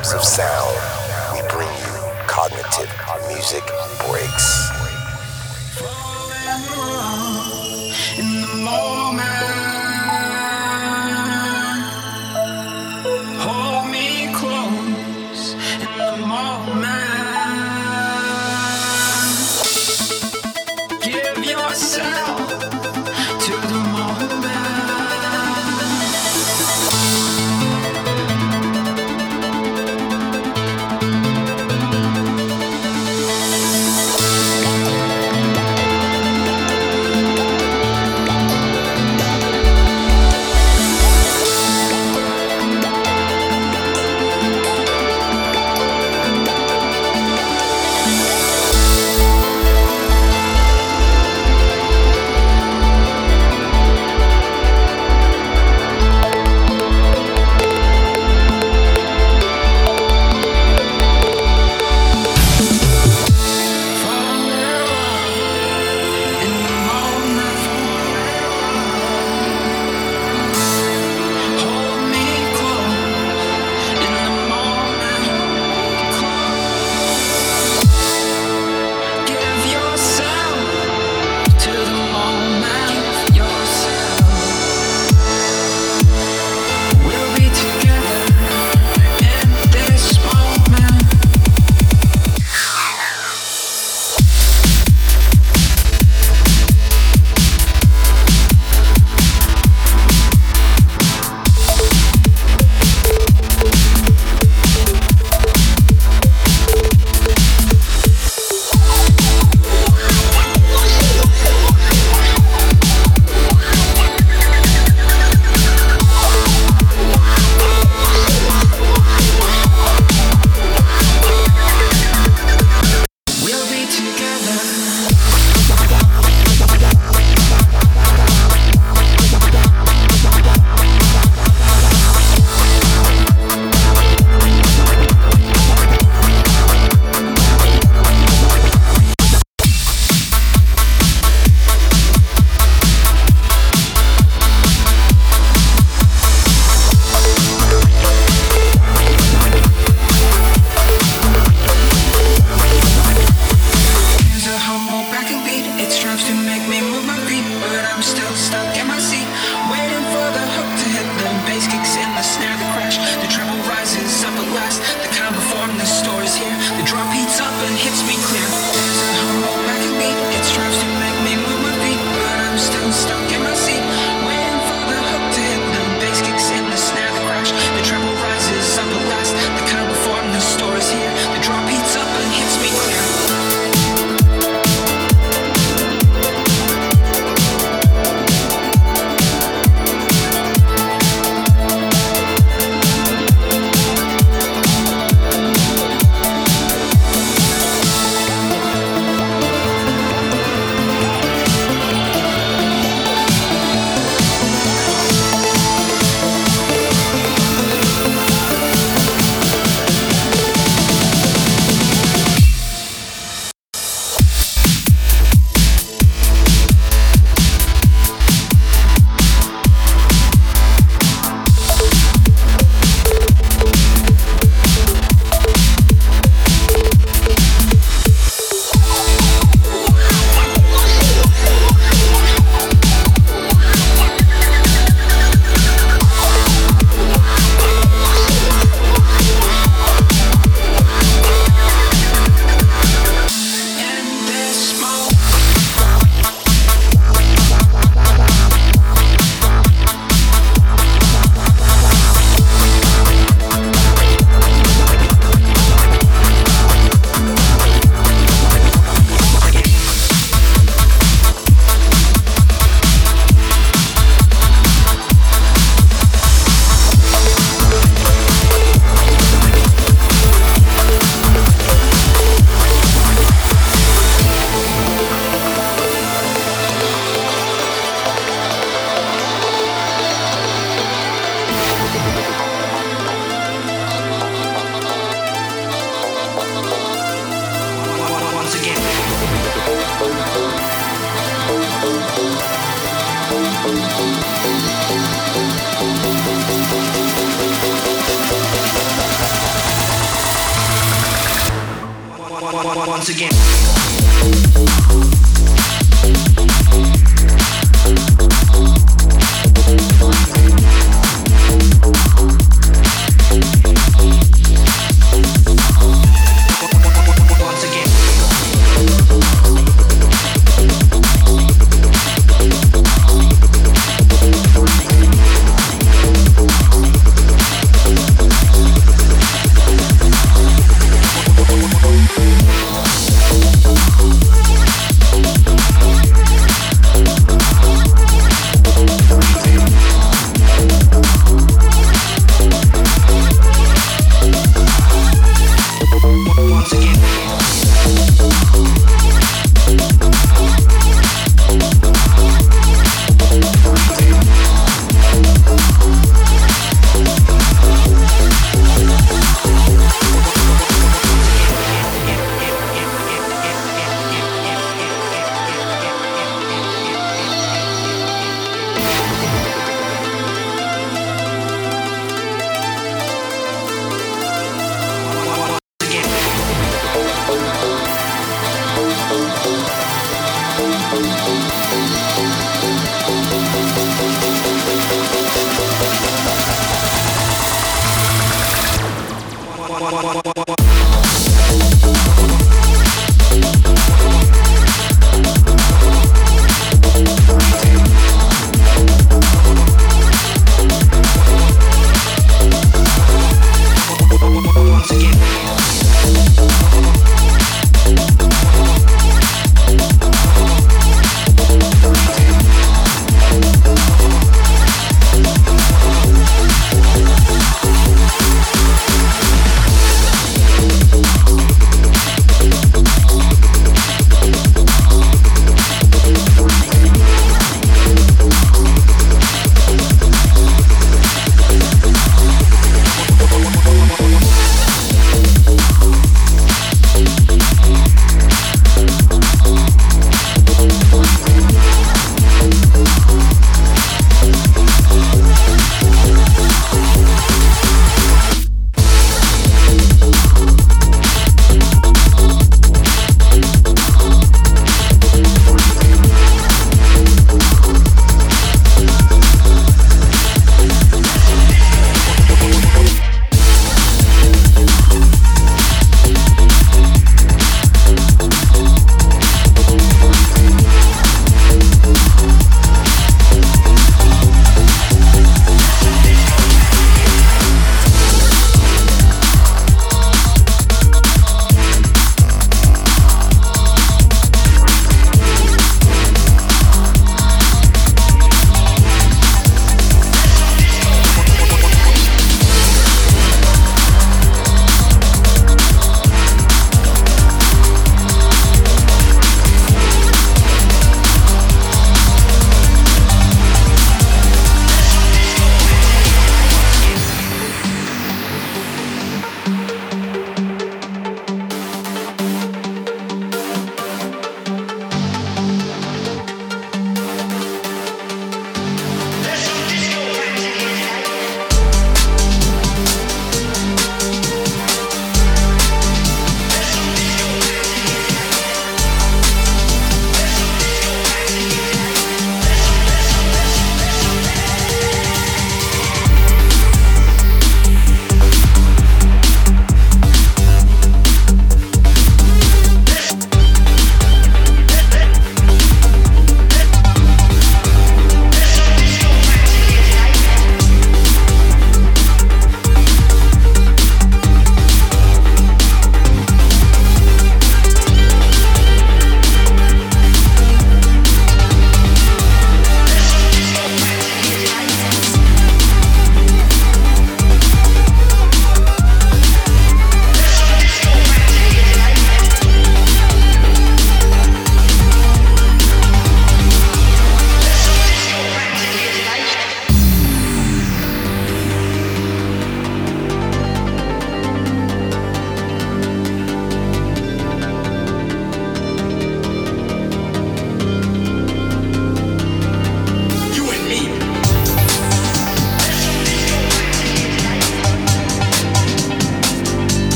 realms of sound, we bring you cognitive music breaks.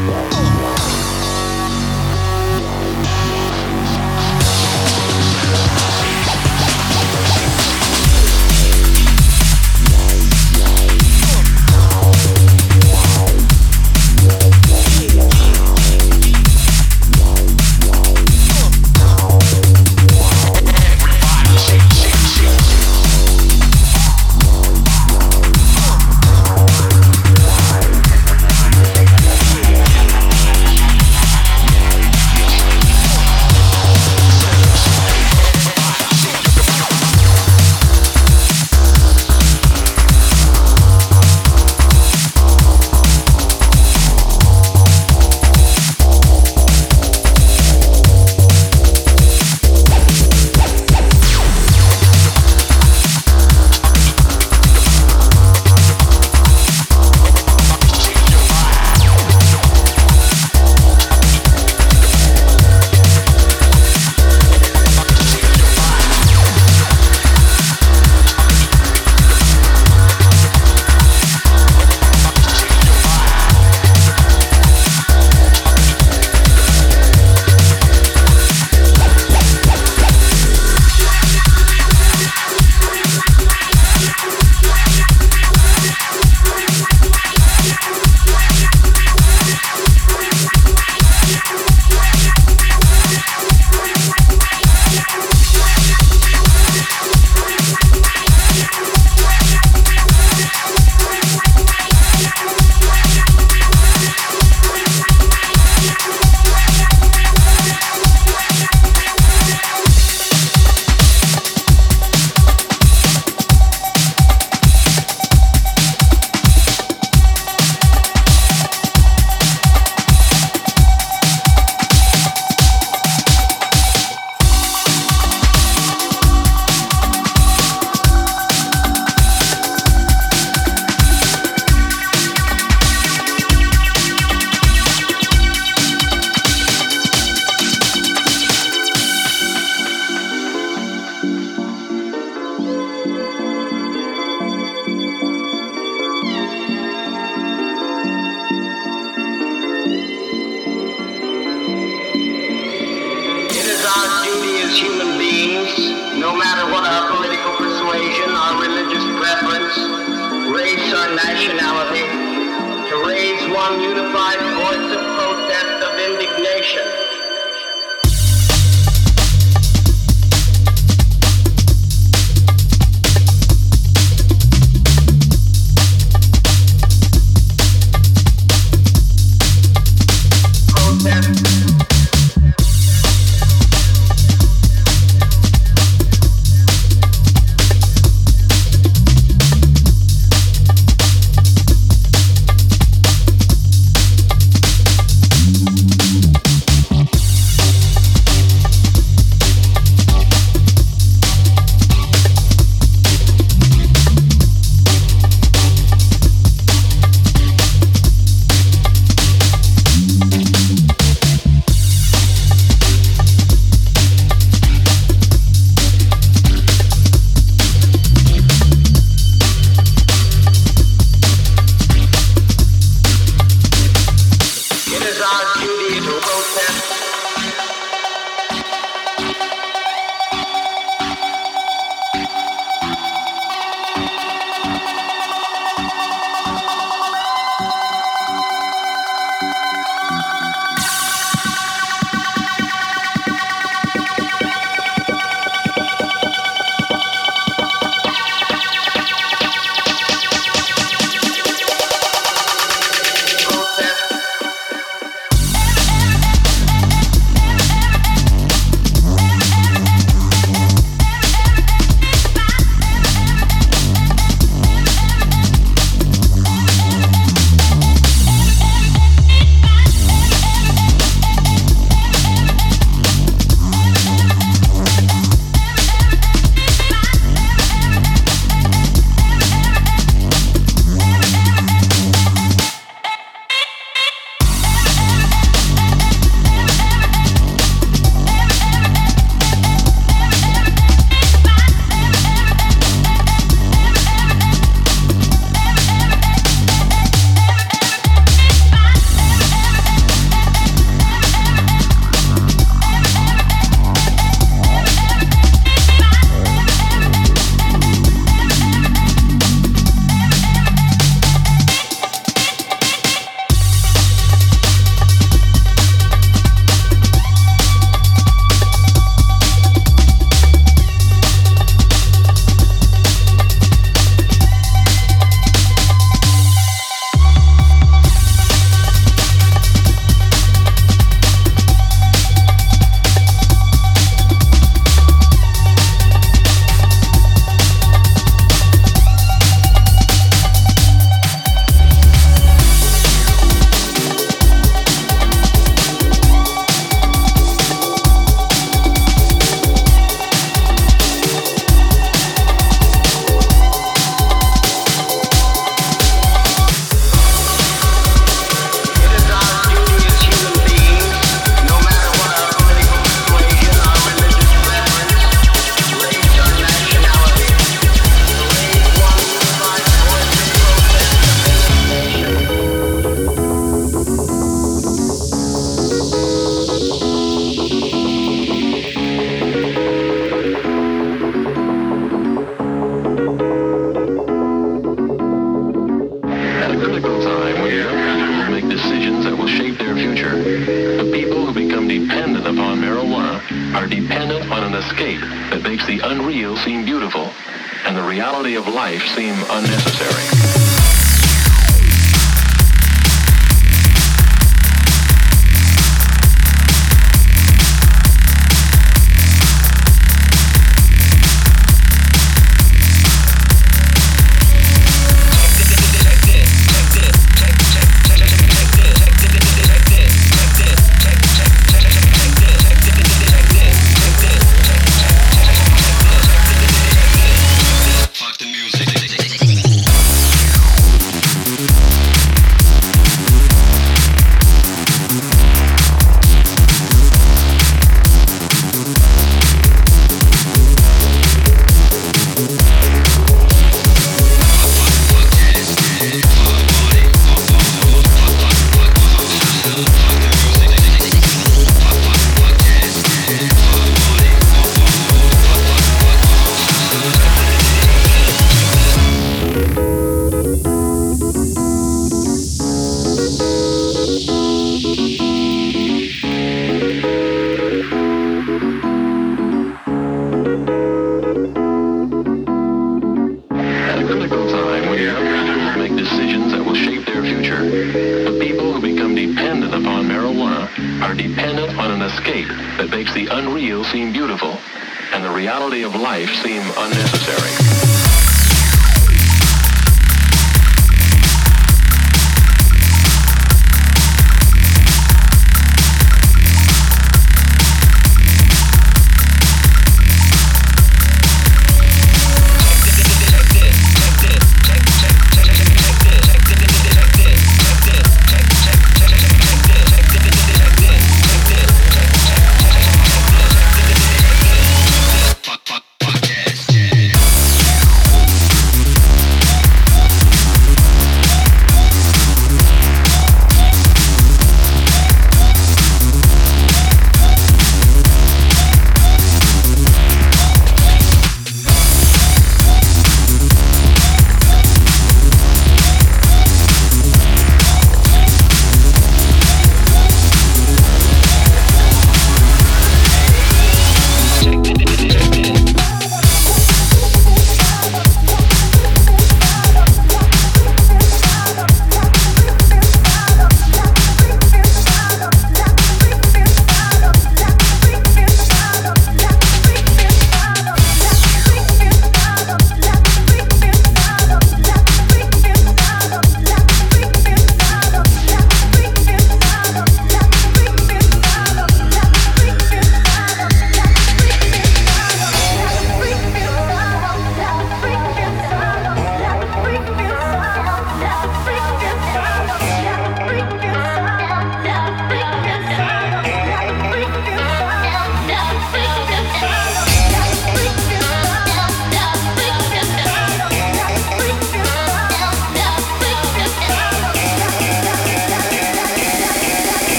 Uh.